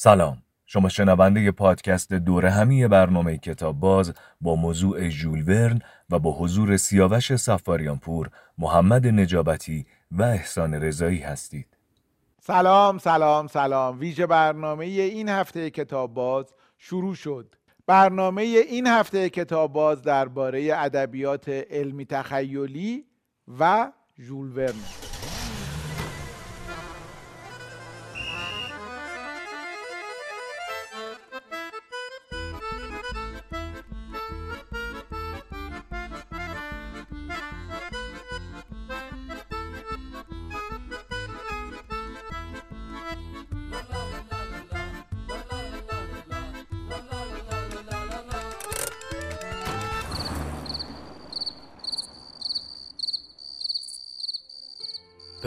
سلام شما شنونده پادکست دوره همی برنامه کتاب باز با موضوع ژول ورن و با حضور سیاوش سفاریان پور، محمد نجابتی و احسان رضایی هستید. سلام سلام سلام ویژه برنامه این هفته کتاب باز شروع شد. برنامه این هفته کتاب باز درباره ادبیات علمی تخیلی و ژول ورن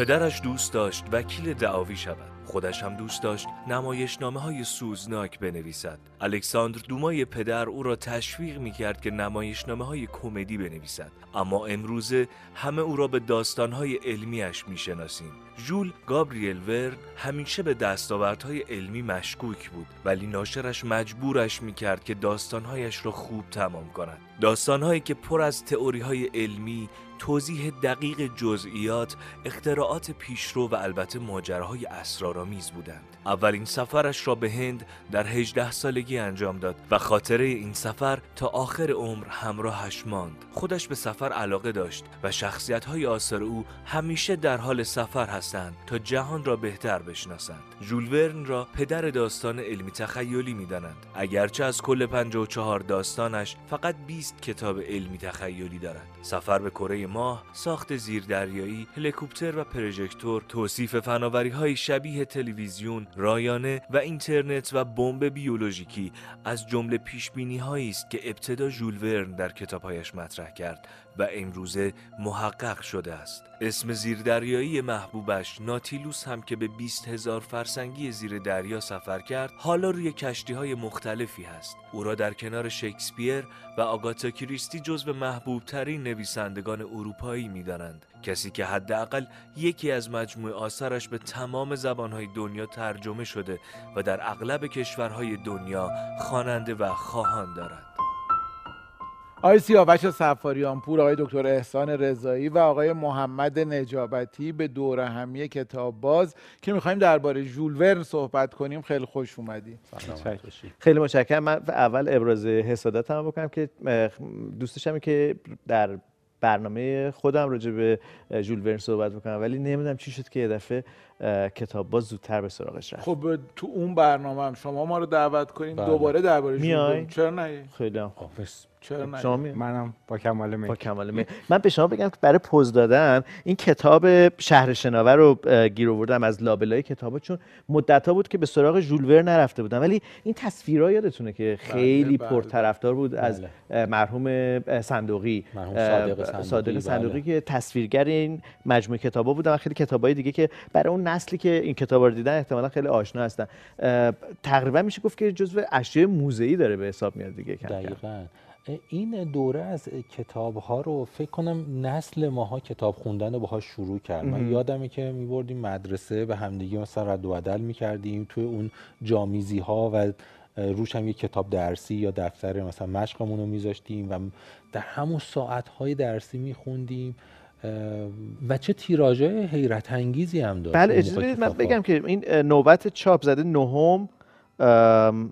پدرش دوست داشت وکیل دعاوی شود. خودش هم دوست داشت نمایشنامه های سوزناک بنویسد. الکساندر دومای پدر او را تشویق می کرد که نمایشنامه های کمدی بنویسد. اما امروزه همه او را به داستان های علمیش می شناسیم ژول گابریل ورن همیشه به دستاوردهای علمی مشکوک بود ولی ناشرش مجبورش می کرد که داستانهایش را خوب تمام کند. داستانهایی که پر از تئوری های علمی توضیح دقیق جزئیات، اختراعات پیشرو و البته ماجراهای اسرارآمیز بودند. اولین سفرش را به هند در 18 سالگی انجام داد و خاطره این سفر تا آخر عمر همراهش ماند. خودش به سفر علاقه داشت و شخصیت های آثار او همیشه در حال سفر هستند تا جهان را بهتر بشناسند. ژول ورن را پدر داستان علمی تخیلی می‌دانند. اگرچه از کل 54 داستانش فقط 20 کتاب علمی تخیلی دارد. سفر به کره ماه، ساخت زیردریایی، هلیکوپتر و پروژکتور، توصیف فناوری های شبیه تلویزیون، رایانه و اینترنت و بمب بیولوژیکی از جمله پیش هایی است که ابتدا ژول ورن در کتابهایش مطرح کرد. و امروزه محقق شده است. اسم زیردریایی محبوبش ناتیلوس هم که به 20 هزار فرسنگی زیر دریا سفر کرد حالا روی کشتی های مختلفی هست. او را در کنار شکسپیر و آگاتا کریستی جزو محبوب ترین نویسندگان اروپایی می‌دانند. کسی که حداقل یکی از مجموع آثارش به تمام زبانهای دنیا ترجمه شده و در اغلب کشورهای دنیا خواننده و خواهان دارد. آقای سیاوش سفاریان پور آقای دکتر احسان رضایی و آقای محمد نجابتی به دور همی کتاب باز که می‌خوایم درباره ژول ورن صحبت کنیم. خیلی خوش اومدیم خیلی متشکرم. من اول ابراز حسادتم بکنم که دوست که در برنامه خودم راجع به ژول ورن صحبت بکنم ولی نمی‌دونم چی شد که یه دفعه کتاب باز زودتر به سراغش رفت. خب تو اون برنامه هم شما ما رو دعوت کنیم بله. دوباره درباره ژول چرا نه خیلی هم چرا منم با کمال می با کمال می من به شما بگم که برای پوز دادن این کتاب شهر شناور رو گیر آوردم از لابلای کتابا چون مدت ها بود که به سراغ ژول ور نرفته بودم. ولی این تصویرها یادتونه که بله، خیلی بله. پرطرفدار بود از بله. مرحوم صندوقی. مرحوم صادق صندوقی, صادق صندوقی که تصویرگر این مجموعه کتابا بودن و خیلی کتابای دیگه که برای اون نسلی که این کتابا رو دیدن احتمالا خیلی آشنا هستن. تقریبا میشه گفت که جزو اشیاء موزه‌ای داره به حساب میاد دیگه دقیقاً. این دوره از کتاب ها رو فکر کنم نسل ماها کتاب خوندن رو باهاش شروع کرد. من یادمه که میبردیم مدرسه به همدیگه مثلا رد و بدل می‌کردیم توی اون جامیزی ها و روش هم یه کتاب درسی یا دفتر مثلا مشقمون رو میذاشتیم و در همون ساعت های درسی میخوندیم. و چه تیراژه حیرت انگیزی هم داشت بله اجازه من بگم که این نوبت چاپ زده نهم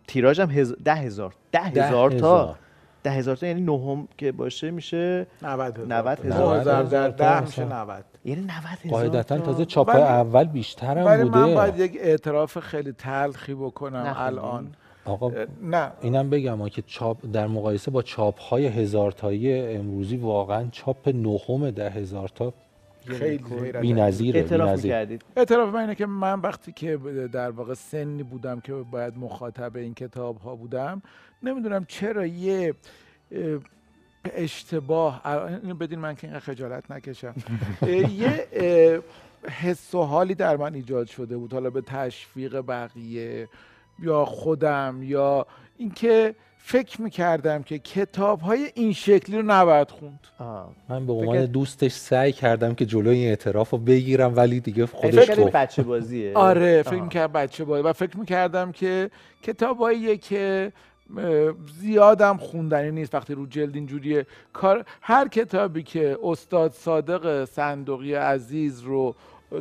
تیراژ هم ده هزار ده هزار تا ده هزار تا یعنی نهم که باشه میشه 90 هزار. در ده میشه 90 یعنی 90 هزار قاعدتا تازه چاپ اول بیشتر هم بوده. من باید یک اعتراف خیلی تلخی بکنم الان. آقا نه. اینم بگم که چاپ در مقایسه با چاپ های هزار تایی امروزی واقعا چاپ نهم ده هزار تا خیلی بی‌نظیره اعتراف کردید اعتراف من اینه که من وقتی که در واقع سنی بودم که باید مخاطب این کتاب ها بودم نمی‌دونم چرا یه اشتباه اینو بدین من که این خجالت نکشم. یه حس و حالی در من ایجاد شده بود حالا به تشویق بقیه یا خودم یا اینکه فکر می‌کردم که کتاب های این شکلی رو نباید خوند. آه. من به عنوان فکر- دوستش سعی کردم که جلوی این اعتراف رو بگیرم ولی دیگه خودش گفت. بچه بازیه. آره فکر. می‌کردم بچه باید و فکر می‌کردم که کتاباییه که زیادم خوندنی نیست. وقتی رو جلد اینجوریه کار هر کتابی که استاد صادق صندوقی عزیز رو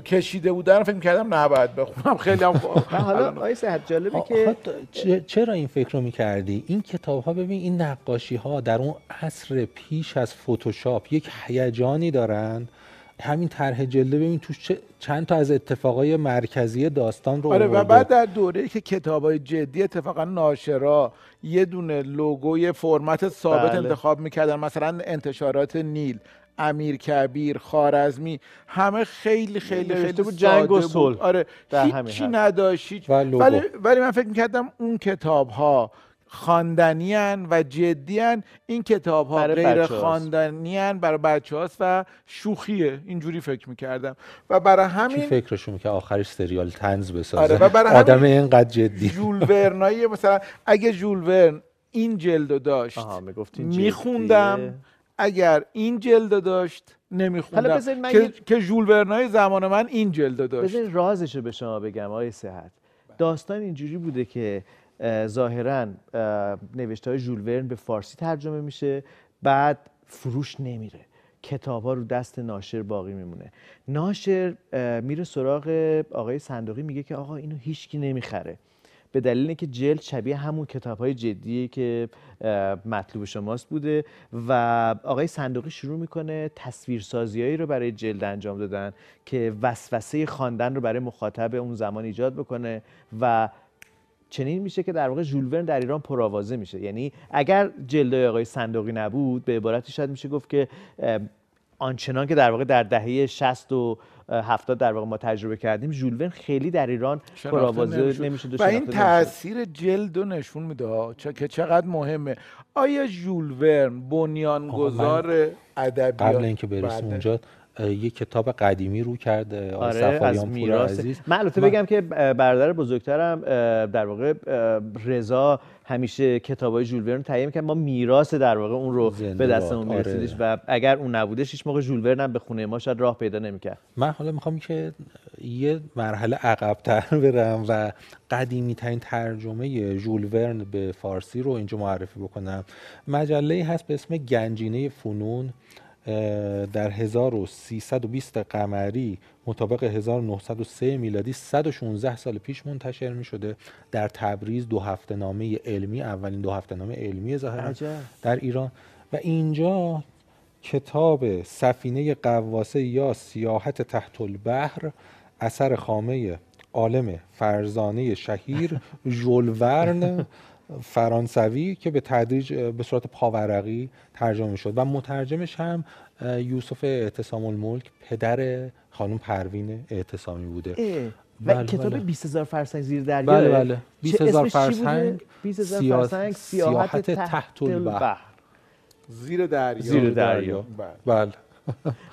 کشیده بودن فکر می‌کردم نباید بخونم خیلی هم حالا آقای صحت جالبه که چرا این فکر رو می‌کردی؟ این کتاب ها ببین این نقاشی ها در اون عصر پیش از فتوشاپ یک هیجانی دارن همین طرح جلده ببین توش چه- چند تا از اتفاقای مرکزی داستان رو آره و. بعد در دوره که کتاب های جدی اتفاقا ناشرا یه دونه لوگوی فرمت ثابت بله. انتخاب می‌کردن مثلا انتشارات نیل امیر کبیر خارزمی همه خیلی خیلی خیلی بود جنگ و صلح. آره هیچی. نداشت. ولی ولی من فکر می‌کردم اون کتاب ها خواندنی و جدی این کتاب ها برای غیر. خواندنی برای بچه هاست و شوخیه اینجوری فکر می‌کردم و برای همین فکرشو که آخرش سریال تنز بسازه آره، و برای آدم همین اینقدر جدی ژول ورنایی مثلا اگه ژول ورن این جلدو داشت میخوندم اگر این جلدو داشت نمیخوندم. من که, که ژول ورنای زمان من این جلدو داشت. بذارید رازش رو به شما بگم آقای صحت. داستان اینجوری بوده که اه، ظاهراً نوشته های ژول ورن به فارسی ترجمه میشه بعد فروش نمیره. کتاب ها رو دست ناشر باقی میمونه. ناشر میره سراغ آقای صندوقی میگه که آقا اینو هیچکی نمی‌خره. به دلیل اینکه جلد شبیه همون کتاب های جدیه که مطلوب شماست بوده و آقای صندوقی شروع می‌کنه تصویرسازیایی رو برای جلد انجام دادن که وسوسه خواندن رو برای مخاطب اون زمان ایجاد بکنه و چنین میشه که در واقع ژول ورن در ایران پرآوازه میشه. یعنی اگر جلدای آقای صندوقی نبود به عبارتی شاید میشه گفت که آنچنان که در واقع در دهه 60 و 70 در واقع ما تجربه کردیم ژول ورن خیلی در ایران پرآوازه نمی‌شد. نمی‌شد و این. تاثیر جلد رو نشون میده که چقدر مهمه آیا ژول ورن بنیانگذار ادبیات قبل اینکه برسیم بله. اونجا یه کتاب قدیمی رو کرده آره از میراث عزیز من البته بگم که برادر بزرگترم در واقع رضا همیشه کتابای ژول ورن تهیه می‌کرد ما میراث در واقع اون رو به دستمون. آره. میرسیدش و اگر اون نبودش هیچ موقع ژول ورن هم به خونه ما شاید راه پیدا نمی‌کرد من حالا می‌خوام که یه مرحله عقبتر برم و قدیمی ترین ترجمه ژول ورن به فارسی رو اینجا معرفی بکنم مجله هست به اسم گنجینه فنون در 1320 قمری مطابق 1903 میلادی 116 سال پیش منتشر می شده در تبریز دو هفته نامه علمی اولین دو هفته نامه علمی ظاهرا عجب. در ایران و اینجا کتاب سفینه قواسه یا سیاحت تحت البحر اثر خامه عالم فرزانه شهیر ژول ورن فرانسوی که به تدریج به صورت پاورقی ترجمه شد و مترجمش هم یوسف اعتصام الملک پدر خانم پروین اعتصامی بوده. و بله، کتاب بله. 20000 فرسنگ زیر دریا بله بله. 20000 فرسنگ 20000 سیاه- فرسنگ سیاحت تحت البحر. زیر دریا. زیر دریا. بله.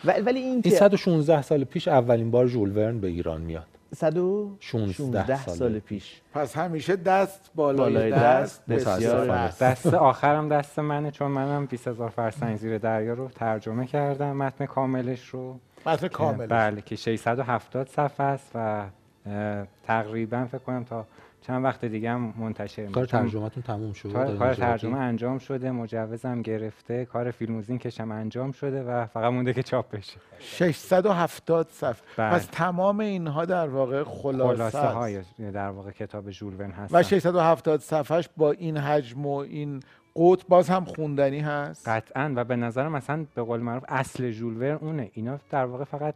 بله. ولی این این که 116 سال پیش اولین بار ژول ورن به ایران میاد. 116 16 سال ساله. پیش پس همیشه دست بالای, بالای دست, دست، بسیار. دست آخرم دست منه چون منم 20000 فرسنگ زیر دریا رو ترجمه کردم متن کاملش رو متن کامل بله که 670 صفحه است و تقریبا فکر کنم تا چند وقت دیگه هم منتشر میشه کار ترجمهتون تموم شد؟ کار؟ ترجمه انجام شده مجوزم گرفته کار فیلموزین کشم انجام شده و فقط مونده که چاپ بشه. 670 صفحه. بله. پس تمام اینها در واقع خلاصه, خلاصه. های در واقع کتاب ژول ورن و هستن 670 صفحهش با این حجم و این قوت باز هم خوندنی هست؟ قطعا. و به نظرم مثلا به قول معروف اصل ژول ورن اونه. اینا در واقع فقط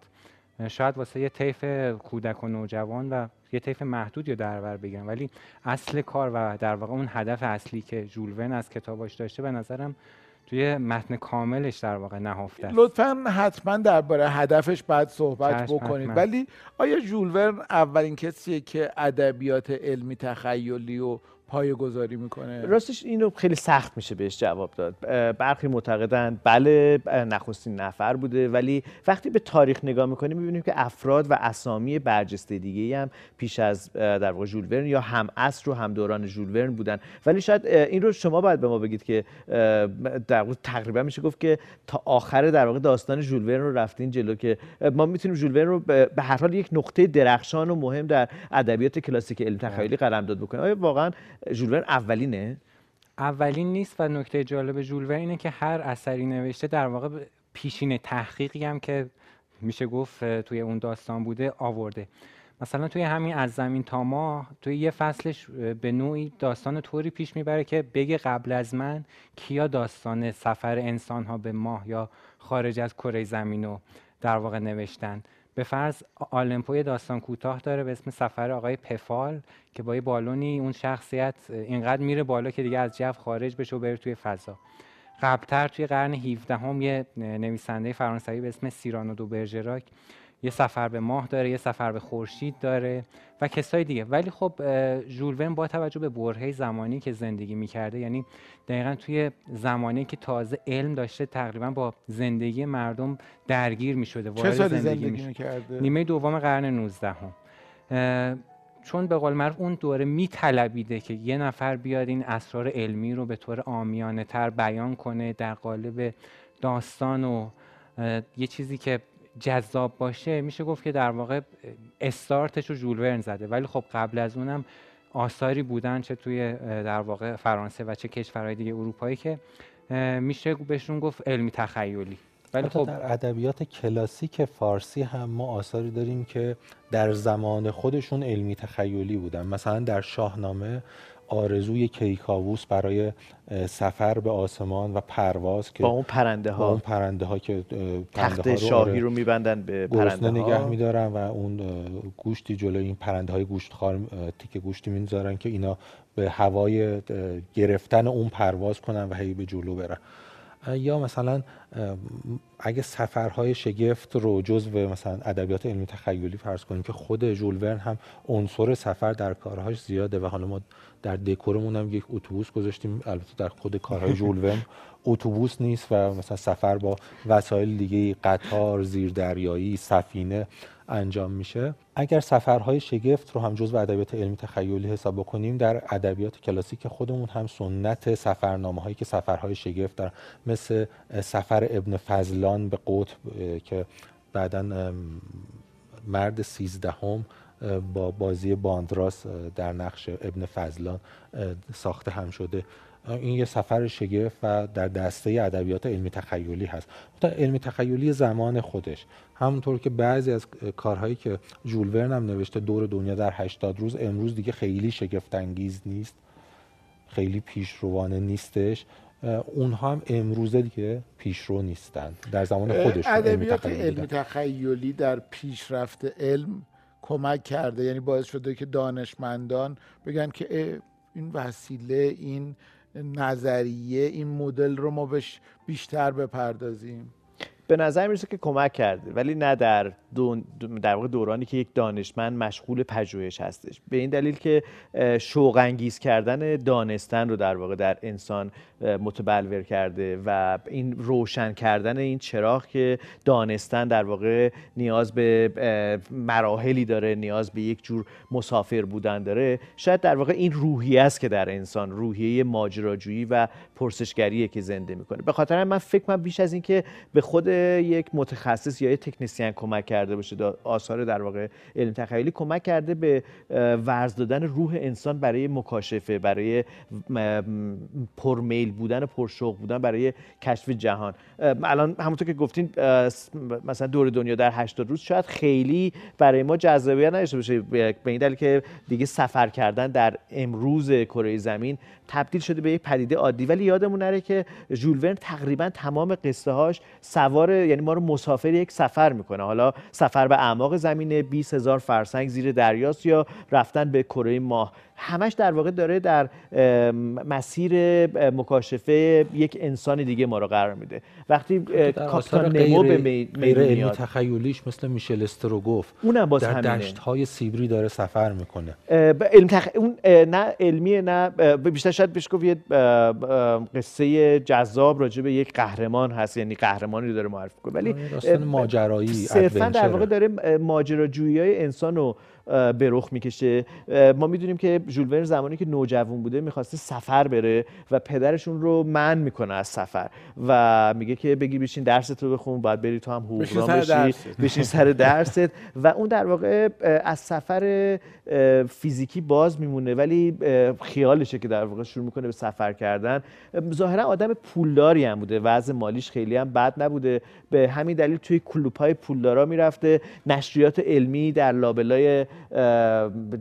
شاید واسه یه طیف کودک و نوجوان و یه طیف محدودی رو در بر بگیرن ولی اصل کار و در واقع اون هدف اصلی که ژول ورن از کتاباش داشته به نظرم توی متن کاملش در واقع نهفته است. لطفا حتما درباره هدفش بعد صحبت بکنید. ولی آیا ژول ورن اولین کسیه که ادبیات علمی تخیلی و پایه گذاری می‌کنه. راستش اینو خیلی سخت میشه بهش جواب داد. برخی معتقدند بله نخستین نفر بوده ولی وقتی به تاریخ نگاه می‌کنیم می‌بینیم که افراد و اسامی برجسته دیگه هم پیش از در واقع ژول ورن یا هم عصر و هم دوران ژول ورن بودن. ولی شاید این رو شما باید به ما بگید که در واقع تقریبا میشه گفت که تا آخر در واقع داستان ژول ورن رو رفتین جلو که ما می‌تونیم ژول ورن رو به هر حال یک نقطه درخشان و مهم در ادبیات کلاسیک علم تخیلی قلمداد بکنیم. آیا واقعا ژول اولینه؟ اولین نیست و نکته جالب ژول اینه که هر اثری نوشته در واقع پیشین تحقیقی هم که میشه گفت توی اون داستان بوده آورده. مثلا توی همین از زمین تا ماه توی یه فصلش به نوعی داستان طوری پیش می‌بره که بگه قبل از من کیا داستان سفر انسان ها به ماه یا خارج از کره زمین رو در واقع نوشتن. به فرض آلمپو داستان کوتاه داره به اسم سفر آقای پفال که با یه بالونی اون شخصیت اینقدر میره بالا که دیگه از جو خارج بشه و بره توی فضا. قبلتر توی قرن 17 هم یه نویسنده فرانسوی به اسم سیرانو دو برژراک یه سفر به ماه داره یه سفر به خورشید داره و کسای دیگه ولی خب ژول با توجه به برهه زمانی که زندگی می‌کرده یعنی دقیقا توی زمانی که تازه علم داشته تقریبا با زندگی مردم درگیر می‌شده چه سالی زندگی, زندگی می‌کرده؟ نیمه دوم قرن 19 هم. چون به قول معروف اون دوره میطلبیده که یه نفر بیاد این اسرار علمی رو به طور آمیانه تر بیان کنه در قالب داستان و یه چیزی که جذاب باشه میشه گفت که در واقع استارتش رو ژول زده. ولی خب قبل از اونم آثاری بودن چه توی در واقع فرانسه و چه کشورهای دیگه اروپایی که میشه بهشون گفت علمی تخیلی. ولی خب در ادبیات کلاسیک فارسی هم ما آثاری داریم که در زمان خودشون علمی تخیلی بودن. مثلا در شاهنامه آرزوی کیکاووس برای سفر به آسمان و پرواز که با اون پرنده ها. با اون پرنده ها که تخت رو شاهی آره رو میبندن به پرنده ها. نگه میدارن و اون گوشتی جلوی این پرنده های گوشتخوار تیکه گوشتی می‌ذارن که اینا به هوای گرفتن اون پرواز کنن و هی به جلو برن. یا مثلا اگه سفرهای شگفت رو جزو مثلا ادبیات علمی تخیلی فرض کنیم که خود ژول هم عنصر سفر در کارهاش زیاده و حالا ما در دکورمون هم یک اتوبوس گذاشتیم. البته در خود کارهای ژول اتوبوس نیست و مثلا سفر با وسایل دیگه قطار زیردریایی سفینه انجام میشه. اگر سفرهای شگفت رو هم جزو ادبیات علمی تخیلی حساب بکنیم در ادبیات کلاسیک خودمون هم سنت سفرنامه هایی که سفرهای شگفت در مثل سفر ابن فضلان به قطب که بعدا مرد سیزدهم با بازی باندراس در نقش ابن فضلان ساخته هم شده. این یه سفر شگفت و در دسته ادبیات علمی تخیلی هست. علمی تخیلی زمان خودش. همونطور که بعضی از کارهایی که ژول ورن هم نوشته دور دنیا در 80 روز امروز دیگه خیلی شگفت انگیز نیست. خیلی پیشروانه نیستش. اونها هم امروزه دیگه پیشرو نیستن. در زمان خودش ادبیات علمی تخیلی در پیشرفت علم کمک کرده. یعنی باعث شده که دانشمندان بگن که این وسیله این نظریه این مدل رو ما بهش بیشتر بپردازیم. به نظر می‌رسه که کمک کرده ولی نه در در واقع دورانی که یک دانشمند مشغول پژوهش هستش. به این دلیل که شوق انگیز کردن دانستن رو در واقع در انسان متبلور کرده و این روشن کردن این چراغ که دانستن در واقع نیاز به مراحلی داره نیاز به یک جور مسافر بودن داره. شاید در واقع این روحیه است که در انسان روحیه ماجراجویی و پرسشگریه که زنده می‌کنه. به خاطر من فکر من بیش از این که به خود یک متخصص یا یک تکنسین کمک کرده باشه آثار در واقع علم تخیلی کمک کرده به ورز دادن روح انسان برای مکاشفه برای پرمیل بودن پرشوق بودن برای کشف جهان. الان همونطور که گفتین مثلا دور دنیا در 80 روز شاید خیلی برای ما جذابیت نداشته باشه. به این دلیل که دیگه سفر کردن در امروز کره زمین تبدیل شده به یک پدیده عادی. ولی یادمون نره که ژول تقریبا تمام قصه هاش سوار یعنی ما رو مسافر یک سفر می‌کنه. حالا سفر به اعماق زمین 20 هزار فرسنگ زیر دریاست یا رفتن به کره ماه. همش در واقع داره در مسیر مکاشفه یک انسان دیگه ما رو قرار میده. وقتی کاپیتان نمو به غیر, علمی تخیلیش مثل میشل استروگوف اونم باز در دشت های سیبری داره سفر می‌کنه. علم تخ... اون نه علمیه نه بیشتر شاید بهش گفت یه قصه جذاب راجع به یک قهرمان هست یعنی قهرمانی رو داره معرفی کنه ولی اه، ماجرایی صرفا در. واقع داره ماجراجویی های انسان رو به رخ می‌کشه. ما می‌دونیم که ژول ورن زمانی که نوجوان بوده می‌خواسته سفر بره و پدرشون رو من می‌کنه از سفر و میگه که بگی بشین درست رو بخون باید بری تو هم بشین حقوقدان سر بشی. بشین سر درست. و اون در واقع از سفر فیزیکی باز میمونه ولی خیالشه که در واقع شروع می‌کنه به سفر کردن. اه، ظاهرا آدم پولداری هم بوده وضع مالیش خیلی هم بد نبوده. به همین دلیل توی کلوپ های پولدارا می‌رفته. نشریات علمی در لابلای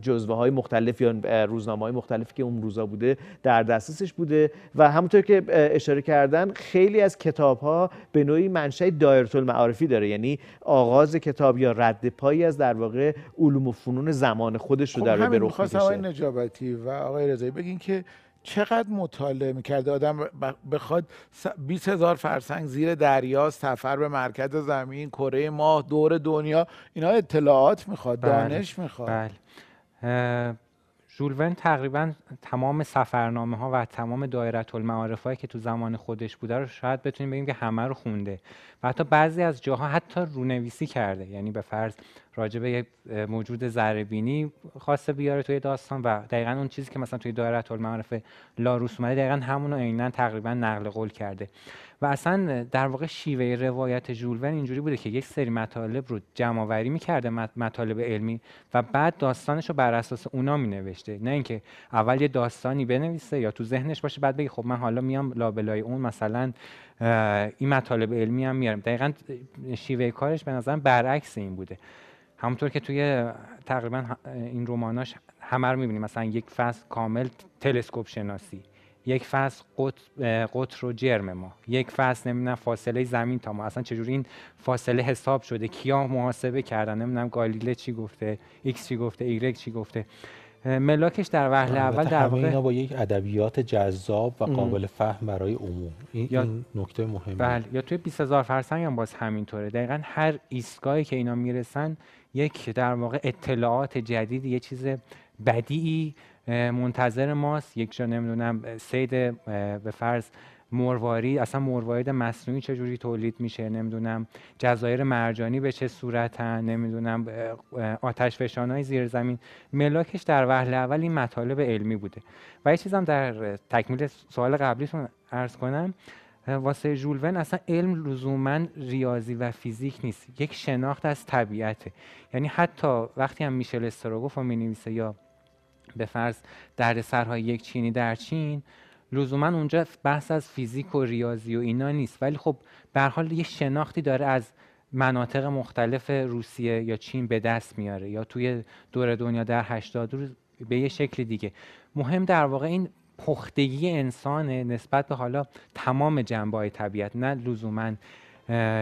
جزوه های مختلف یا روزنامه های مختلفی که اون روزا بوده در دسترسش بوده و همونطور که اشاره کردن خیلی از کتاب ها به نوعی منشأ دایره المعارفی داره. یعنی آغاز کتاب یا رد پایی از در واقع علوم و فنون زمان خودش رو خب در به رخ می‌کشه. نجابتی و آقای رضایی بگین که چقدر مطالعه می‌کرده آدم بخواد س- 20 هزار فرسنگ زیر دریا سفر به مرکز زمین کره ماه دور دنیا اینا اطلاعات می‌خواد بله، دانش می‌خواد. بله. اه، ژول ورن تقریبا تمام سفرنامه ها و تمام دایره المعارف هایی که تو زمان خودش بوده رو شاید بتونیم بگیم که همه رو خونده. و حتی بعضی از جاها حتی رونویسی کرده. یعنی به فرض راجع به یک موجود ذره خواسته بیاره توی داستان و دقیقا اون چیزی که مثلا توی دایره المعارف لاروس اومده دقیقا همون رو عینا تقریبا نقل قول کرده. و اصلا در واقع شیوه روایت ژول ورن اینجوری بوده که یک سری مطالب رو جمع آوری می‌کرده مط- مطالب علمی و بعد داستانش رو بر اساس اونا مینوشته. نه اینکه اول یه داستانی بنویسه یا تو ذهنش باشه بعد بگه خب من حالا میام لابلای اون مثلا این مطالب علمی هم میارم. دقیقا شیوه کارش به نظرم برعکس این بوده. همونطور که توی تقریبا این رماناش همه رو می‌بینیم. مثلا یک فصل کامل تلسکوپ شناسی. یک فصل قطر, و جرم ماه. یک فصل نمی‌دونم فاصله زمین تا ماه. اصلا چجوری این فاصله حساب شده؟ کیا محاسبه کردن؟ نمی‌دونم گالیله چی گفته؟ ایکس چی گفته؟ ایگرگ چی گفته؟ ملاکش در وهله اول در همه اینا واقع با یک ادبیات جذاب و قابل فهم برای عموم. این, یا- این نکته مهمه. بله. یا توی 20 هزار فرسنگ هم باز همینطوره. دقیقا هر ایستگاهی که اینا می‌رسن یک در واقع اطلاعات جدید یه چیز بدیعی منتظر ماست. یک جا نمی‌دونم سید به فرض مروارید اصلا مروارید مصنوعی چجوری تولید میشه؟ نمی‌دونم. جزایر مرجانی به چه صورتن؟ نمی‌دونم آتش فشانهای زیر زمین. ملاکش در وهله اول این مطالب علمی بوده. و یه چیزم در تکمیل سوال قبلیتون عرض کنم. واسه ژول ورن اصلا علم لزوما ریاضی و فیزیک نیست. یک شناخت از طبیعته. یعنی حتی وقتی هم میشل استروگوف رو می‌نویسه یا به فرض دردسرهای یک چینی در چین لزوما اونجا بحث از فیزیک و ریاضی و اینا نیست. ولی خب به حال یه شناختی داره از مناطق مختلف روسیه یا چین به دست میاره یا توی دور دنیا در 80 روز به یه شکل دیگه. مهم در واقع این پختگی انسانه نسبت به حالا تمام جنبه های طبیعت نه لزوما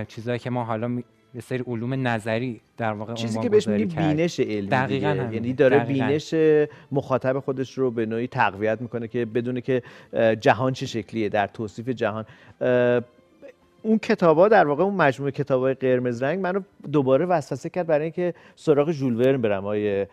چیزایی که ما حالا می- یه سری علوم نظری در واقع چیزی که بهش گذاری میگی کردیم. بینش علمی دقیقاً دیگه. یعنی داره دقیقاً. بینش مخاطب خودش رو به نوعی تقویت می‌کنه که بدونه که جهان چه شکلیه در توصیف جهان اون کتابا در واقع اون مجموعه کتابای قرمز رنگ منو دوباره وسوسه کرد برای اینکه سراغ ژول ورن برم آیه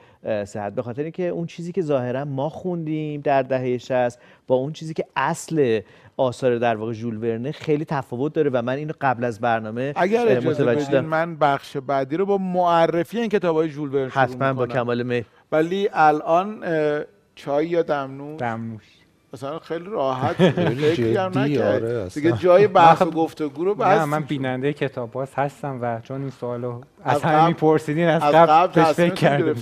صحت به خاطر اینکه اون چیزی که ظاهرا ما خوندیم در دهه 60 با اون چیزی که اصل آثار در واقع ژول ورنه خیلی تفاوت داره و من اینو قبل از برنامه اگر اجازه متوجه بدین. من بخش بعدی رو با معرفی این کتاب های ژول ورن حتما با. کمال میل ولی الان چای یا دمنوش دمنوش مثلا خیلی راحت فکری هم نکرد. آره،. دیگه جای بحث و من خب- گفتگو رو نه بس من بیننده کتاب باز هستم و چون این سوالو از همه قبل- میپرسیدین از قبل فکر کردم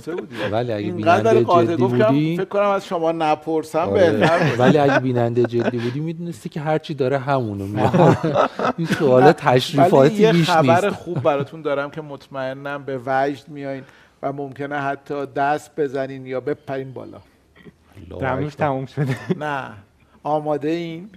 ولی اگه اینقدر بیننده جدی بودی فکر کنم از شما نپرسم آره. بهتر. ولی اگه بیننده جدی بودی می‌دونستی که هرچی داره همونو میاد این سوال ولی تشریفاتی یه بیش خبر نیست خوب براتون دارم که مطمئنم به وجد میایین و ممکنه حتی دست بزنین یا بپرین بالا اکبر. تموم شده. نه. آماده این؟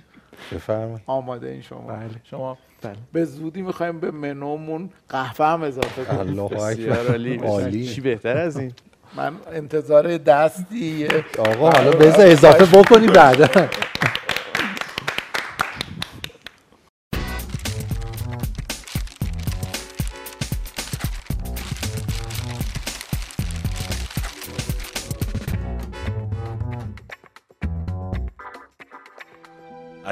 بفرمایید. آماده این شما. بله. شما بله. به زودی می‌خوایم به منومون قهوه هم اضافه کنیم. بسیار عالی. چی بهتر از این؟ من انتظار دستی. آقا حالا بذار اضافه بکنی بعدا.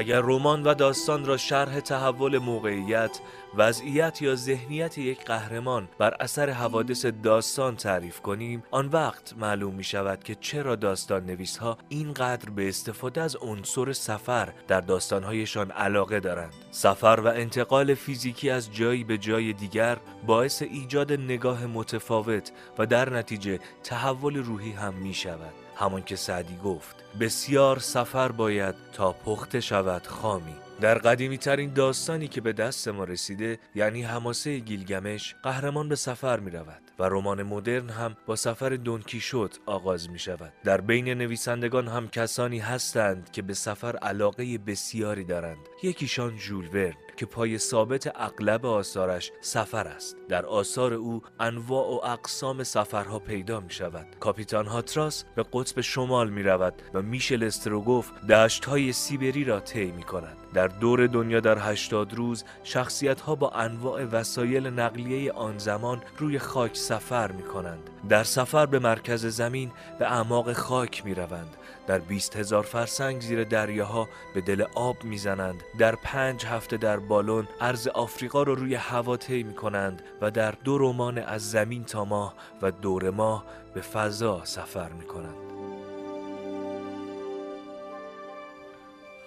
اگر رمان و داستان را شرح تحول موقعیت، وضعیت یا ذهنیت یک قهرمان بر اثر حوادث داستان تعریف کنیم، آن وقت معلوم می شود که چرا داستان نویس ها اینقدر به استفاده از عنصر سفر در داستانهایشان علاقه دارند. سفر و انتقال فیزیکی از جایی به جای دیگر باعث ایجاد نگاه متفاوت و در نتیجه تحول روحی هم می شود. همان که سعدی گفت بسیار سفر باید تا پخته شود خامی. در قدیمی ترین داستانی که به دست ما رسیده یعنی هماسه گیلگمش قهرمان به سفر می رود و رمان مدرن هم با سفر دونکی شد آغاز می شود در بین نویسندگان هم کسانی هستند که به سفر علاقه بسیاری دارند. یکیشان ژول ورن. که پای ثابت اغلب آثارش سفر است. در آثار او انواع و اقسام سفرها پیدا می شود. کاپیتان هاتراس به قطب شمال می رود و میشل استروگوف دشت های سیبری را طی می کند. در دور دنیا در هشتاد روز شخصیت ها با انواع وسایل نقلیه آن زمان روی خاک سفر می کنند در سفر به مرکز زمین به اعماق خاک می روند در بیست هزار فرسنگ زیر دریاها به دل آب می‌زنند. در پنج هفته در بالون عرض آفریقا رو روی هوا طی می کنند و در دو رمان از زمین تا ماه و دور ماه به فضا سفر می کنند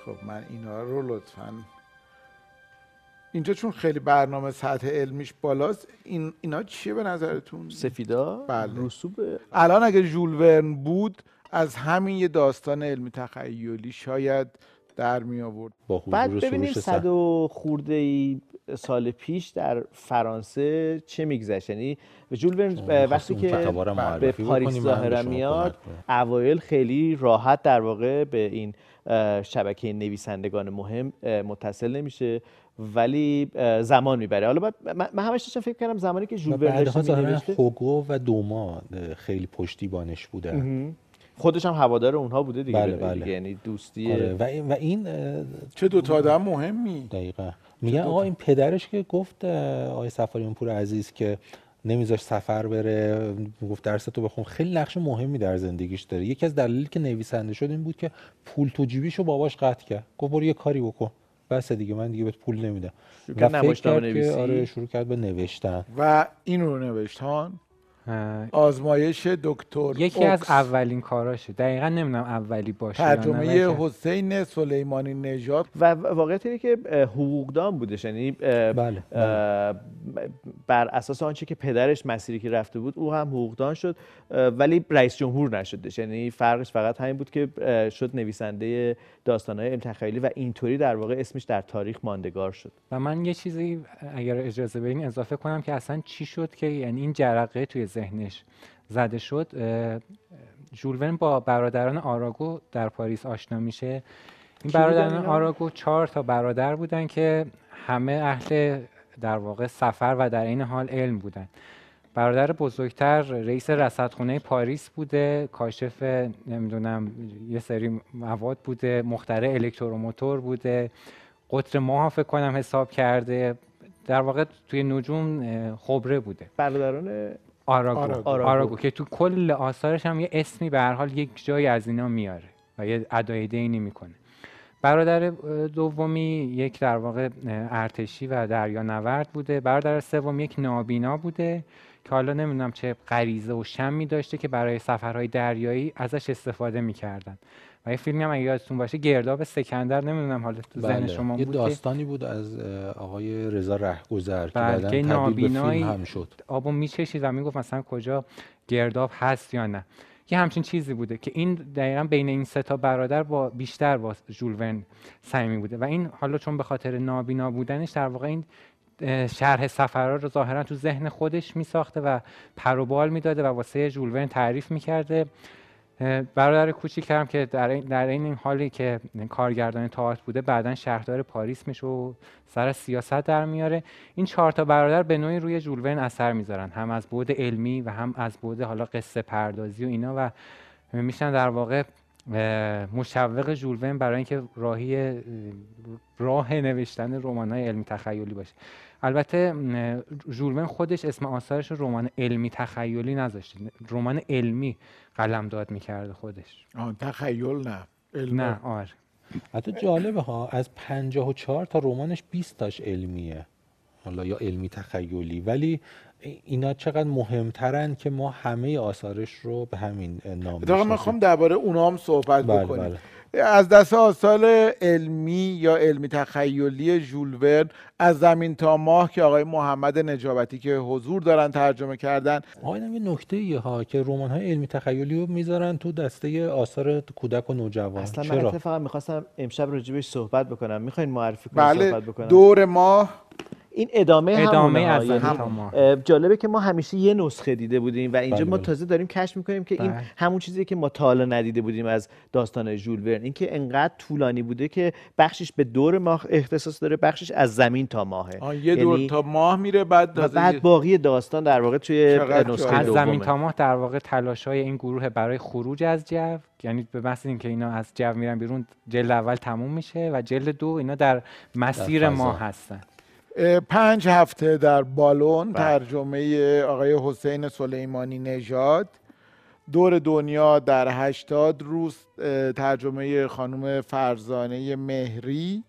خب من اینا رو لطفا اینجا چون خیلی برنامه سطح علمیش بالاست این اینا چیه به نظرتون سفیدا بله. رسوب الان اگه ژول ورن بود از همین یه داستان علمی تخیلی شاید در می آورد بعد ببینیم صد. و خورده ای سال پیش در فرانسه چه میگذشت یعنی ژول ورن شما وقتی که به پاریس ظاهرا میاد. اوایل خیلی راحت در واقع به این شبکه نویسندگان مهم متصل نمیشه ولی زمان می‌بره. حالا من همش داشتم فکر کردم زمانی که ژول و ورن داشته هوگو و دوما خیلی پشتیبانش بودن. خودش هم هوادار اونها بوده دیگه. بله، دیگه. بله. یعنی دوستی آره و این, و این چه دوتا آدم مهمی؟ دقیقا. میگن آقا این پدرش که گفت آقای سفاریان پور عزیز که نمیذاش سفر بره گفت درس تو بخون. خیلی نقش مهمی در زندگیش داره. یکی از دلایلی که نویسنده شد این بود که پول تو جیبیشو باباش قطع کرد. گفت برو یه کاری بکن. بس دیگه من دیگه بهت پول نمیدم. شروع و کرد فکر نمایشنامه کرد که نویسی. آره شروع کرد به نوشتن. و این رو نوشت هان اه، آزمایش دکتر یکی از اوکس. اولین کاراشه. دقیقا نمی‌دونم اولی باشه یا نه، ترجمه حسین سلیمانی نژاد. و واقعیت اینه که حقوقدان بودش. یعنی بله، بر اساس آنچه که پدرش مسیری که رفته بود او هم حقوقدان شد ولی رئیس جمهور نشدش. یعنی فرقش فقط همین بود که شد نویسنده داستانهای علم تخیلی و اینطوری در واقع اسمش در تاریخ ماندگار شد. و من یه چیزی اگر اجازه بدین اضافه کنم که اصلا چی شد که یعنی این جرقه توی ذهنش زده شد ورن با برادران آراگو در پاریس آشنا میشه. این برادران؟ آراگو چهار تا برادر بودن که همه اهل در واقع سفر و در این حال علم بودن. برادر بزرگتر رئیس رصدخونه پاریس بوده کاشف نمی‌دونم یه سری مواد بوده مخترع الکتروموتور بوده قطر ماه فکر کنم حساب کرده در واقع توی نجوم خبره بوده. برادران آراگو. آراگو. آراگو. که تو کل آثارش هم یه اسمی به هر حال یک جایی از اینا میاره و یه ادای دینی می‌کنه برادر دومی یک در واقع ارتشی و دریانورد بوده. برادر سوم یک نابینا بوده که حالا نمی‌دونم چه غریزه و شمی داشته که برای سفرهای دریایی ازش استفاده می‌کردن. و یه فیلمی هم اگه یادتون باشه گرداب سکندر نمی‌دونم حالا تو ذهن بله. شما یه بود داستانی بود از آقای رضا رهگذر که بله، بعداً که تبدیل به فیلم هم شد. آبو میچشید و می‌گفت مثلا کجا گرداب هست یا نه. یه همچین چیزی بوده که این دقیقا بین این سه تا برادر با بیشتر با ژول ورن صمیمی بوده. و این حالا چون به خاطر نابینا بودنش در واقع این شرح سفرها رو ظاهرا تو ذهن خودش میساخته و پر و بال می‌داده و واسه ژول ورن تعریف می‌کرده. برادر کوچیکم که در این, در این حالی که کارگردان تئاتر بوده بعدا شهردار پاریس میشه و سر سیاست در میاره. این چهار تا برادر به نوعی روی ژول ورن اثر می‌ذارن. هم از بعد علمی و هم از بعد حالا قصه پردازی و اینا و میشن در واقع مشوق ژول ورن برای اینکه راهی اه، راه نوشتن رمان‌های علمی تخیلی باشه. البته ورن خودش اسم آثارش رمان علمی تخیلی نذاشته. رمان علمی. قلمداد می‌کرده خودش. آه، تخیل نه. علم. نه آره. حتی جالبه ها از 54 تا رمانش 20 تاش علمیه. حالا یا علمی تخیلی. ولی اینا چقدر مهمترن که ما همه آثارش رو به همین نام اتفاقا من بشناسیم. خواهم درباره اونا هم صحبت بله بکنیم. بله. از دست آثار علمی یا علمی تخیلی ژول ورن از زمین تا ماه که آقای محمد نجابتی که حضور دارن ترجمه کردن. آقا اینم یه نکته ایه ها که رمان های علمی تخیلی رو می‌ذارن تو دسته آثار کودک و نوجوان. اصلا من؟ اتفاقا می‌خواستم امشب راجبش صحبت بکنم. می‌خواین معرفی کنم بله صحبت بکنم؟ دور ماه این ادامه ادامه. از زمین یعنی تا ماه. اه، جالبه که ما همیشه یه نسخه دیده بودیم و اینجا بله، ما. تازه داریم کشف می‌کنیم که این بله. همون چیزیه که ما تا حالا ندیده بودیم از داستان ژول ورن اینکه انقدر طولانی بوده که بخشش به دور ماه اختصاص داره بخشش از زمین تا ماهه آه، یه دور یعنی- تا ماه میره بعد و تازه بعد باقی داستان در واقع توی نسخه. از زمین تا ماه در واقع تلاش های این گروه برای خروج از جو یعنی به محض اینکه اینا از جو میرن بیرون جلد اول تموم میشه و جلد دو اینا در مسیر. ماه هستن پنج هفته در بالون بله. ترجمه آقای حسین سلیمانی نژاد دور دنیا در هشتاد روز ترجمه خانم فرزانه مهری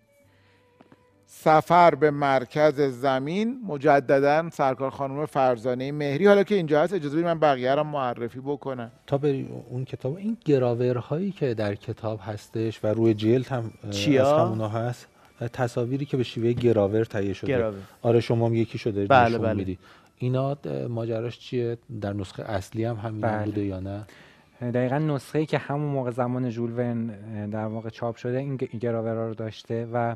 سفر به مرکز زمین مجددا سرکار خانم فرزانه مهری حالا که اینجا هست اجازه بدید من بقیه رو معرفی بکنم تا به اون کتاب این گراورهایی که در کتاب هستش و روی جلد هم چیا؟ از همونا هست تصاویری که به شیوه گراور تهیه شده گراور. آره شما هم یکی شده بله، نشون بله. میدی اینا ماجراش چیه در نسخه اصلی هم همین بله. بوده یا نه دقیقا نسخه ای که همون موقع زمان ژول ورن اه، در واقع چاپ شده این گراورا رو داشته و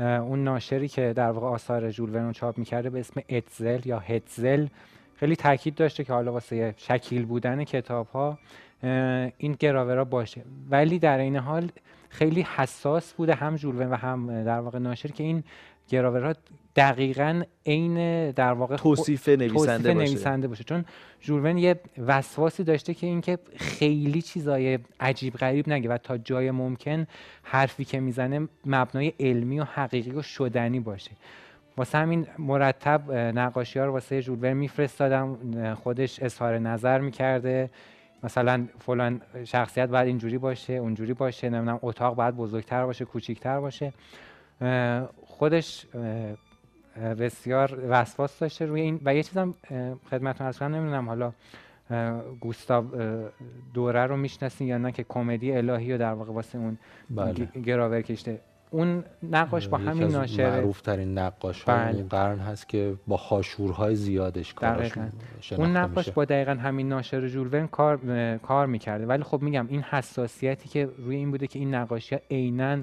اون ناشری که در واقع آثار ژول ورن رو چاپ می‌کرده به اسم اتزل یا هتزل خیلی تاکید داشته که حالا واسه شکیل بودن کتاب ها این گراورا باشه. ولی در این حال خیلی حساس بوده هم ژول ورن و هم در واقع ناشر که این گراورها دقیقا عین در واقع توصیف نویسنده باشه. نویسنده باشه. چون ژول ورن یه وسواسی داشته که اینکه خیلی چیزای عجیب غریب نگه و تا جای ممکن حرفی که می‌زنه مبنای علمی و حقیقی و شدنی باشه. واسه همین مرتب نقاشی ها رو واسه ژول ورن میفرستادم خودش اظهار نظر می‌کرده. مثلا فلان شخصیت باید اینجوری باشه اونجوری باشه نمی‌دونم اتاق باید بزرگتر باشه کوچیکتر باشه خودش بسیار وسواس داشته روی این و یه چیزم خدمتتون عرض کنم نمی‌دونم حالا گوستاو دوره رو می‌شناسین یا نه که کمدی الهی رو در واقع واسه اون بله. گراور کشته اون نقاش با همین ناشر معروف ترین نقاش های بله. اون قرن هست که با هاشورهای زیادش. شناخته اون نقاش میشه. با دقیقا همین ناشر ژول ورن کار کار می‌کرده ولی خب میگم این حساسیتی که روی این بوده که این نقاشی ها عینا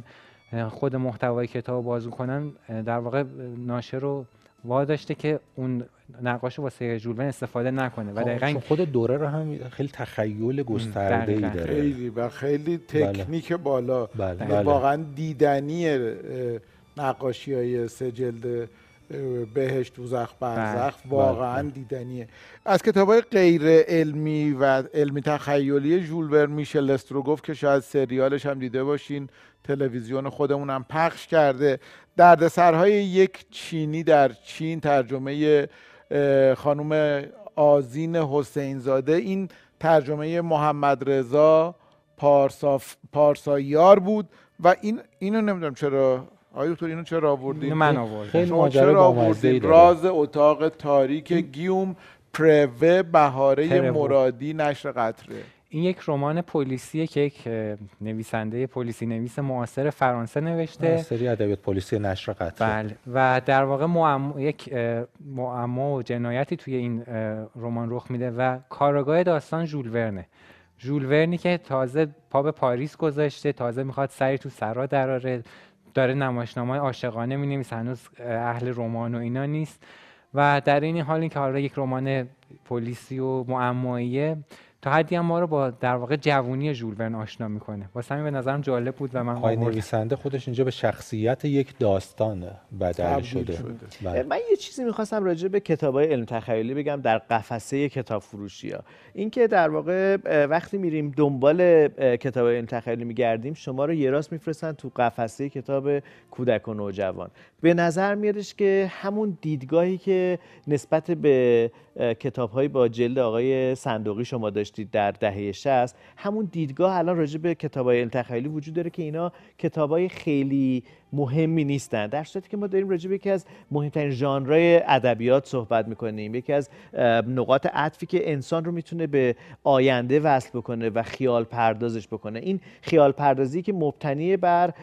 اه، خود محتوای کتاب رو بازگو کنن در واقع ناشر رو واداشته که اون نقاش واسه ژول ورن استفاده نکنه. و دقیقا چون خود دوره رو هم خیلی تخیل گسترده ای. داره. خیلی و خیلی تکنیک بالا. بله یعنی بله. واقعا دیدنی نقاشی های سه جلد بهشت دوزخ برزخ بله، واقعا بله. دیدنیه. از کتاب های غیر علمی و علمی تخیلی ژول ورن میشل استروگوف که شاید سریالش هم دیده باشین. تلویزیون خودمون هم پخش کرده. دردسرهای یک چینی در چین ترجمه خانم آزین حسین زاده این ترجمه محمد رضا پارساف پارسایار بود و این اینو نمی‌دونم چرا آیا دکتر اینو چرا آوردین؟ اینو من آوردم. شما چرا داره. راز اتاق تاریک گیوم پروه بهاره. مرادی نشر قطره. این یک رمان پلیسیه که یک نویسنده پلیسی نویس معاصر فرانسه نوشته. سری ادبیات پلیسی نشر قطره بله. و در واقع معما یک معما و جنایتی توی این رمان رخ میده و کاراگاه داستان ژول ورنه. ژول ورنی که تازه پا به پاریس گذاشته تازه می‌خواد سری تو سرا دراره داره نمایشنامه عاشقانه می هنوز اه، اهل رمان و اینا نیست. و در این حال اینکه حالا یک رمان پلیسی و معماییه تا حدی هم ما رو با در واقع جوونی ژول ورن آشنا می‌کنه واسه همین به نظرم جالب بود و من آقای. نویسنده خودش اینجا به شخصیت یک داستان بدل شده, شده. بله. من یه چیزی می‌خواستم راجع به کتابای علم تخیلی بگم در قفسه کتاب فروشی ها اینکه در واقع وقتی میریم دنبال کتاب علم تخیلی میگردیم شما رو یه راست میفرستن تو قفسه کتاب کودک و نوجوان به نظر میادش که همون دیدگاهی که نسبت به کتاب با جلد آقای صندوقی شما داشتید در دهه 60 همون دیدگاه الان راجع به کتاب های تخیلی وجود داره که اینا کتاب های خیلی مهمی نیستن. در صورتی که ما داریم راجع به یکی از مهمترین ژانرهای ادبیات صحبت می‌کنیم. یکی از نقاط عطفی که انسان رو می‌تونه به آینده وصل بکنه و خیال پردازش بکنه. این خیال پردازی که مبتنی بر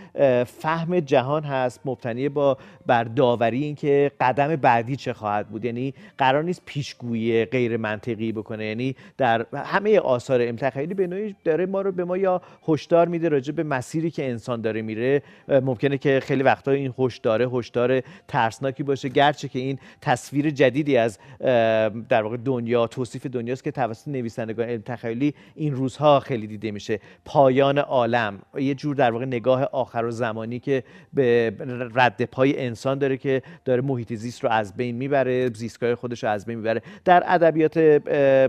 فهم جهان هست مبتنی با بر داوری اینکه قدم بعدی چه خواهد بود. یعنی قرار نیست پیشگویی غیر منطقی بکنه. یعنی در همه آثار علم تخیلی به نوعی داره ما رو به ما یا هشدار میده راجع به مسیری که انسان داره میره. ممکنه که خیلی وقتا این هشدار هشدار ترسناکی باشه. گرچه که این تصویر جدیدی از در واقع دنیا توصیف دنیاست که توسط نویسندگان علم تخیلی این روزها خیلی دیده میشه. پایان عالم. یه جور در واقع نگاه آخر و زمانی که به رد پای انسان داره که داره محیط زیست رو از بین می‌بره زیستگاه خودش رو از بین می‌بره. در ادبیات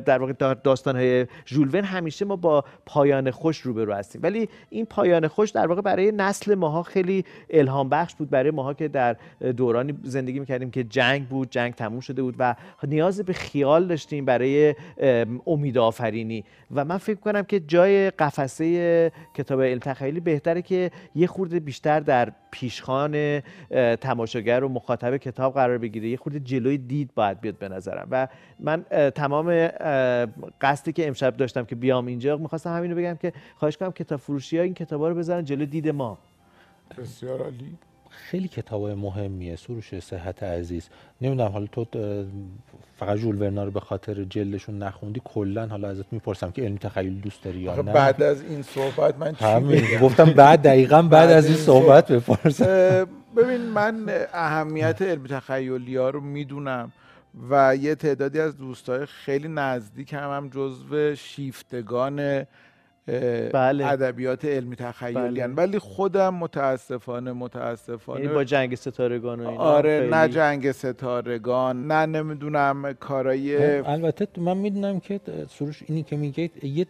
در واقع داستان های ژولون همیشه ما با پایان خوش روبرو هستیم. ولی این پایان خوش در واقع برای نسل ماها خیلی الهام بخش بود برای ماها که در دورانی زندگی می‌کردیم که جنگ بود جنگ تموم شده بود و نیاز به خیال داشتیم برای ام، امید آفرینی. و من فکر کنم که جای قفسه کتاب علم تخیلی بهتره که یه خورده بیشتر در پیشخان تماشاگر و مخاطب کتاب قرار بگیره. یه خورده جلوی دید باید بیاد به نظرم. و من تمام قصدی که امشب داشتم که بیام اینجا می‌خواستم همینو بگم که خواهش کنم کتاب فروشی ها این کتابا رو بذارن جلو دید ما. بسیار عالی. خیلی کتاب مهمیه سروش صحت عزیز. نمی‌دونم حالا تو فقط ژول ورنا رو به خاطر جلدشون نخوندی کلا حالا ازت می‌پرسم که علم تخیل دوست داری یا نه؟ بعد از این صحبت من چی گفتم بعد دقیقا بعد از این صحبت بپرسم. ببین من اهمیت علم تخیلی ها رو می‌دونم و یه تعدادی از دوستای خیلی نزدیک هم هم جزو شیفتگان بله. ادبیات علمی تخیلی بله. ولی خودم متاسفانه متاسفانه یعنی با جنگ ستارگان و اینا آره خیلی- نه جنگ ستارگان نه نمی‌دونم کارای البته من می‌دونم که سروش اینی که میگه یه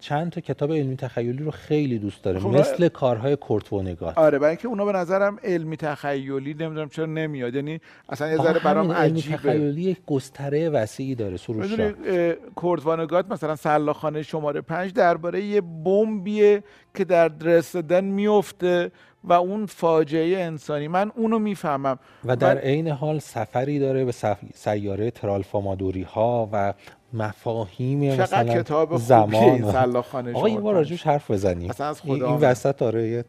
چند تا کتاب علمی تخیلی رو خیلی دوست داره خب، مثل کارهای کورت ونگات آره برای اینکه اونا به نظرم علمی تخیلی نمی‌دونم چرا نمیاد یعنی اصلا یه ذره برام عجیبه تخیلی یک گستره وسیعی داره سروش جان. کوردوانگات مثلا سلاخانه شماره پنج درباره یه بمبیه که در رسیدن میفته و اون فاجعه انسانی من اونو می‌فهمم و در عین حال سفری داره به سف- سیاره ترالفامادوری ها و مفاهیم مثلا کتاب زمان این و- آقا شماره بار. راجوش حرف بزنیم اصلا از این, خدا این. وسط آره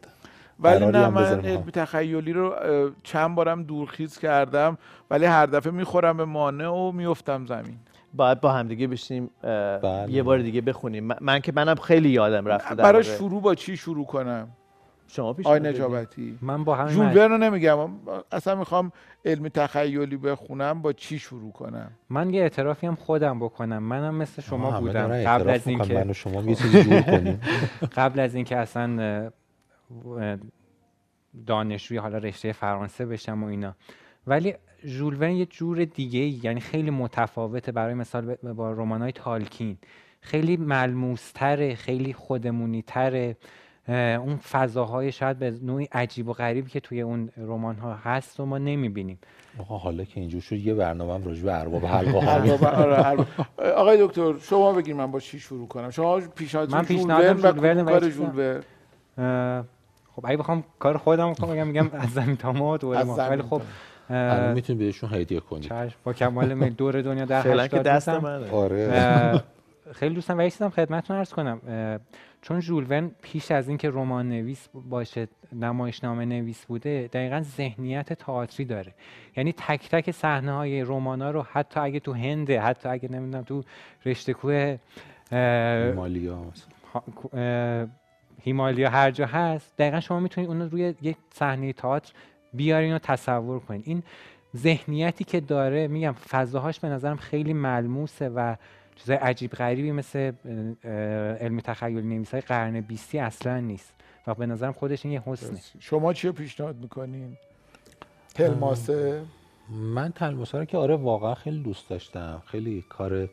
ولی نه من. علمی تخیلی رو چند بارم دورخیز کردم ولی هر دفعه می‌خورم به مانع و میفتم زمین باید با همدیگه بشیم بله. یه بار دیگه بخونیم من, که منم خیلی یادم رفته برای. شروع با چی شروع کنم شما پیش آی. نجابتی من با همین ورن رو نمیگم اصلا می‌خوام علمی تخیلی بخونم با چی شروع کنم من یه اعترافی هم خودم بکنم منم مثل شما بودم قبل از. اینکه من و شما یه چیزی جور کنیم قبل از اینکه اصلا دانشجوی حالا رشته فرانسه بشم و اینا ولی ژول ورن یه جور دیگه ای یعنی خیلی متفاوته برای مثال با رمان‌های تالکین. خیلی ملموستره خیلی خودمونی تره اون فضاهای شاید به نوعی عجیب و غریبی که توی اون رمان ها هست و ما نمی‌بینیم. آقا حالا که اینجور شد یه برنامه هم راجع به ارباب حلقه آره،. آقای دکتر شما بگین من با چی شروع کنم؟ شما پیشنهاد من پیشنهادم و ژول اه، خب اگه بخوام کار خودم کنم میگم میگم از زمین تا ما ولی خب الان می‌تونی بهشون هدیه کنی. با کمال میل دور دنیا در فعلا که 80 دست. منه. آره. خیلی دوستم و یه چیزم خدمتتون عرض کنم. چون ژول ورن پیش از اینکه رمان نویس باشه نمایشنامه نویس بوده دقیقا ذهنیت تئاتری داره. یعنی تک تک صحنه های رمان ها رو حتی اگه تو هنده حتی اگه نمی‌دونم تو رشته کوه اه، مالیا مثلا. ها- اه، هیمالیا هر جا هست دقیقا شما می‌تونید اون رو روی یک صحنه تئاتر بیارین و تصور کنین. این ذهنیتی که داره میگم فضاهاش به نظرم خیلی ملموسه و چیزای عجیب غریبی مثل علمی تخیل نویسای قرن بیستی اصلا نیست و به نظرم خودش این یه حسنه. شما چی پیشنهاد می‌کنین؟ تلماسه؟ من تلماسه رو که آره واقعا خیلی دوست داشتم. خیلی کار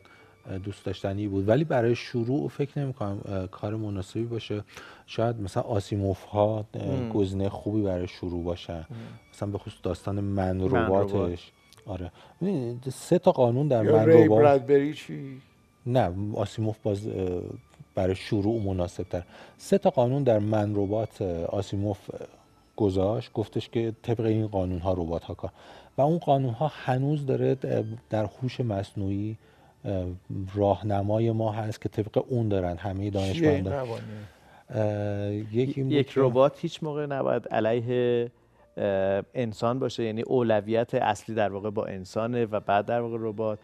دوست داشتنی بود. ولی برای شروع فکر نمی کنم کار مناسبی باشه. شاید مثلا آسیموف ها گزینه خوبی برای شروع باشه مثلا به خصوص داستان من رباتش. آره. سه تا قانون در من ربات. چی؟ نه آسیموف باز برای شروع مناسب تر سه تا قانون در من ربات آسیموف گذاشت. گفتش که طبق این قانون ها ربات ها کار. و اون قانون ها هنوز داره در هوش مصنوعی راهنمای ما هست که طبق اون دارن همه دانشمندان. یک, یک ربات هیچ موقع نباید علیه انسان باشه یعنی اولویت اصلی در واقع با انسانه و بعد در واقع ربات.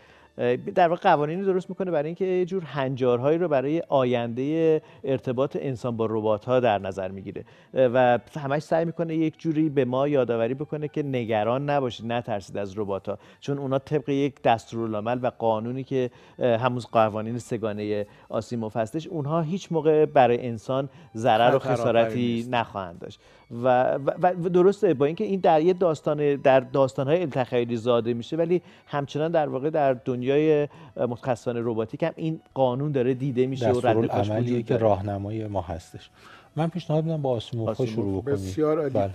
در واقع قوانینی درست می‌کنه برای اینکه یه جور هنجارهایی رو برای آینده ارتباط انسان با ربات ها در نظر می‌گیره. و همش سعی می‌کنه یک جوری به ما یادآوری بکنه که نگران نباشید نترسید از ربات ها چون اونا طبق یک دستورالعمل و قانونی که همون قوانین سگانه آسیموف هستش اونها هیچ موقع برای انسان ضرر و خسارتی نخواهند داشت. و, و, درسته با اینکه این در یه داستان در داستان‌های تخیلی زاده میشه ولی همچنان در واقع در دنیای متخصصان رباتیک هم این قانون داره دیده میشه و رد عملی که راهنمای ما هستش. من پیشنهاد میدم با آسیموف شروع کنیم. بسیار عالی. بله.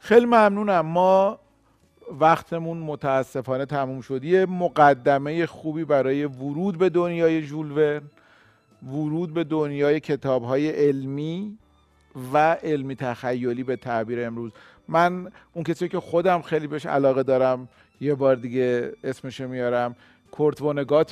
خیلی ممنونم. ما وقتمون متاسفانه تموم شد. یه مقدمه خوبی برای ورود به دنیای ژول ورود به دنیای کتاب های علمی. و علمی تخیلی به تعبیر امروز. من اون کسی که خودم خیلی بهش علاقه دارم یه بار دیگه اسمشو میارم کورت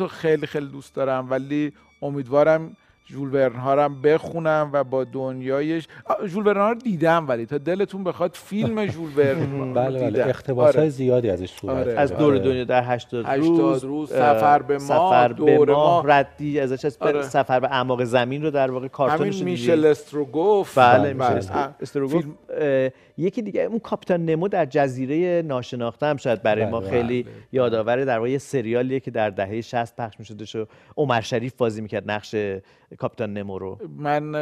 رو خیلی خیلی دوست دارم ولی امیدوارم ژول ورن هم بخونم و با دنیایش ژول ورن رو دیدم ولی تا دلتون بخواد فیلم ژول ورن بله بله اقتباس آره. زیادی ازش صورت آره. از دور آره. دنیا در 80 روز, روز سفر به ما سفر به ما ردی ازش از آره. سفر به اعماق زمین رو در واقع کارتونش همین میشل استروگوف بله, بله. میشل استروگوف یکی دیگه اون کاپیتان نمو در جزیره ناشناخته هم شاید برای ما بله، خیلی بله. یادآور در واقع سریالیه که در دهه 60 پخش می‌شد و عمر شریف بازی می‌کرد نقش کاپیتان نمو رو. من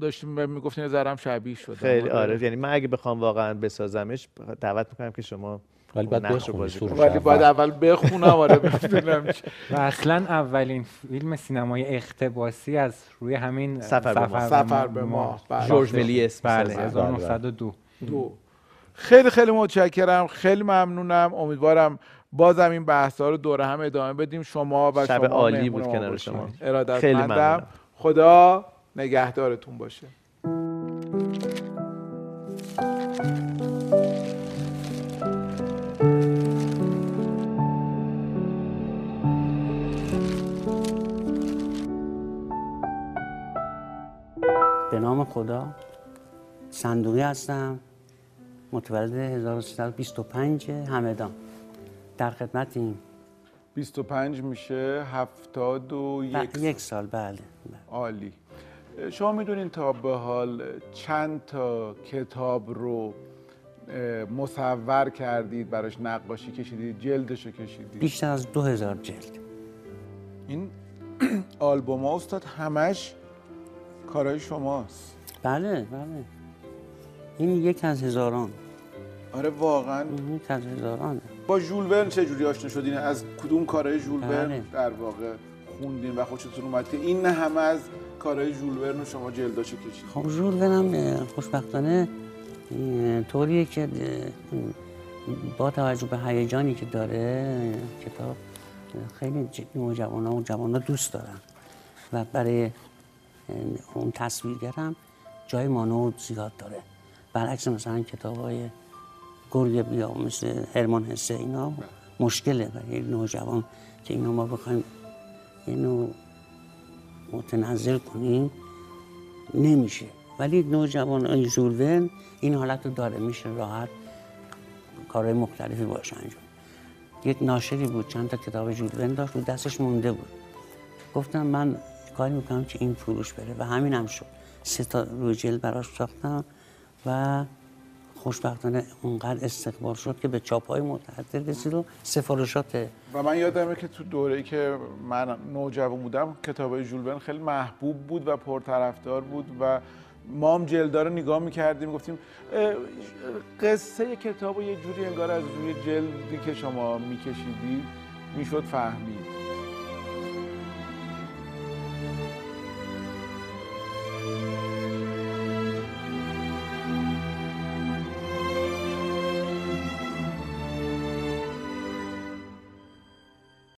داشتم می‌گفتین زرم شبیه شد. خیلی آره. یعنی من اگه بخوام واقعا بسازمش دعوت می‌کنم که شما ولی باید ولی باید اول. بخونم آره ببینم و اصلا اولین فیلم سینمای اقتباسی از روی همین سفر, به ما سفر به ما جورج ملیس بله 1902 دو. خیلی خیلی متشکرم خیلی ممنونم. امیدوارم بازم این بحث ها رو دوره هم ادامه بدیم. شما و شب عالی بود کنار شما. خیلی ممنونم. خدا نگهدارتون باشه. به نام خدا. صندوقی هستم. متولد 1325 همدان. در خدمتیم. 25 میشه 71 یک سال. بله, عالی. شما می‌دونین تا به حال چند تا کتاب رو مصور کردید براش نقاشی کشیدید جلدش رو کشیدید؟ بیشتر از دو هزار جلد. این آلبوم ها استاد همش کارهای شماست. بله بله. این یک از هزاران. آره واقعا. یک از هزاران با ژول ورن چه جوری آشنا شدین؟ از کدوم کارهای ژول ورن بله. در واقع خوندین و خوشتون اومد که این همه از کارهای ژول ورن شما جلداشو کشید خب ژول ورن هم خوشبختانه طوریه که با توجه به هیجانی که داره کتاب خیلی نوجوان و جوان دوست دارن و برای اون تصویرگرم جای مانو زیاد داره. برعکس مثلا کتاب های گرگ بیا مثل هرمان حسه اینا مشکله برای نوجوان که اینو ما بخوایم اینو متنزل کنیم نمیشه. ولی نوجوان ژولون این حالت رو داره میشه راحت کارهای مختلفی باشه انجام. یک ناشری بود چند تا کتاب ژولون داشت و دستش مونده بود. گفتم من کاری می‌کنم که این فروش بره و همین هم شد. سه تا روی جلد براش ساختم. و خوشبختانه اونقدر استقبال شد که به چاپ های متعدد رسید و سفارشات و من یادمه که تو دوره‌ای که من نوجوان بودم کتاب ژول ورن خیلی محبوب بود و پرطرفدار بود و ما هم جلدا رو نگاه می‌کردیم گفتیم قصه کتاب رو یه جوری انگار از روی جلدی که شما میکشیدید می‌شد فهمید.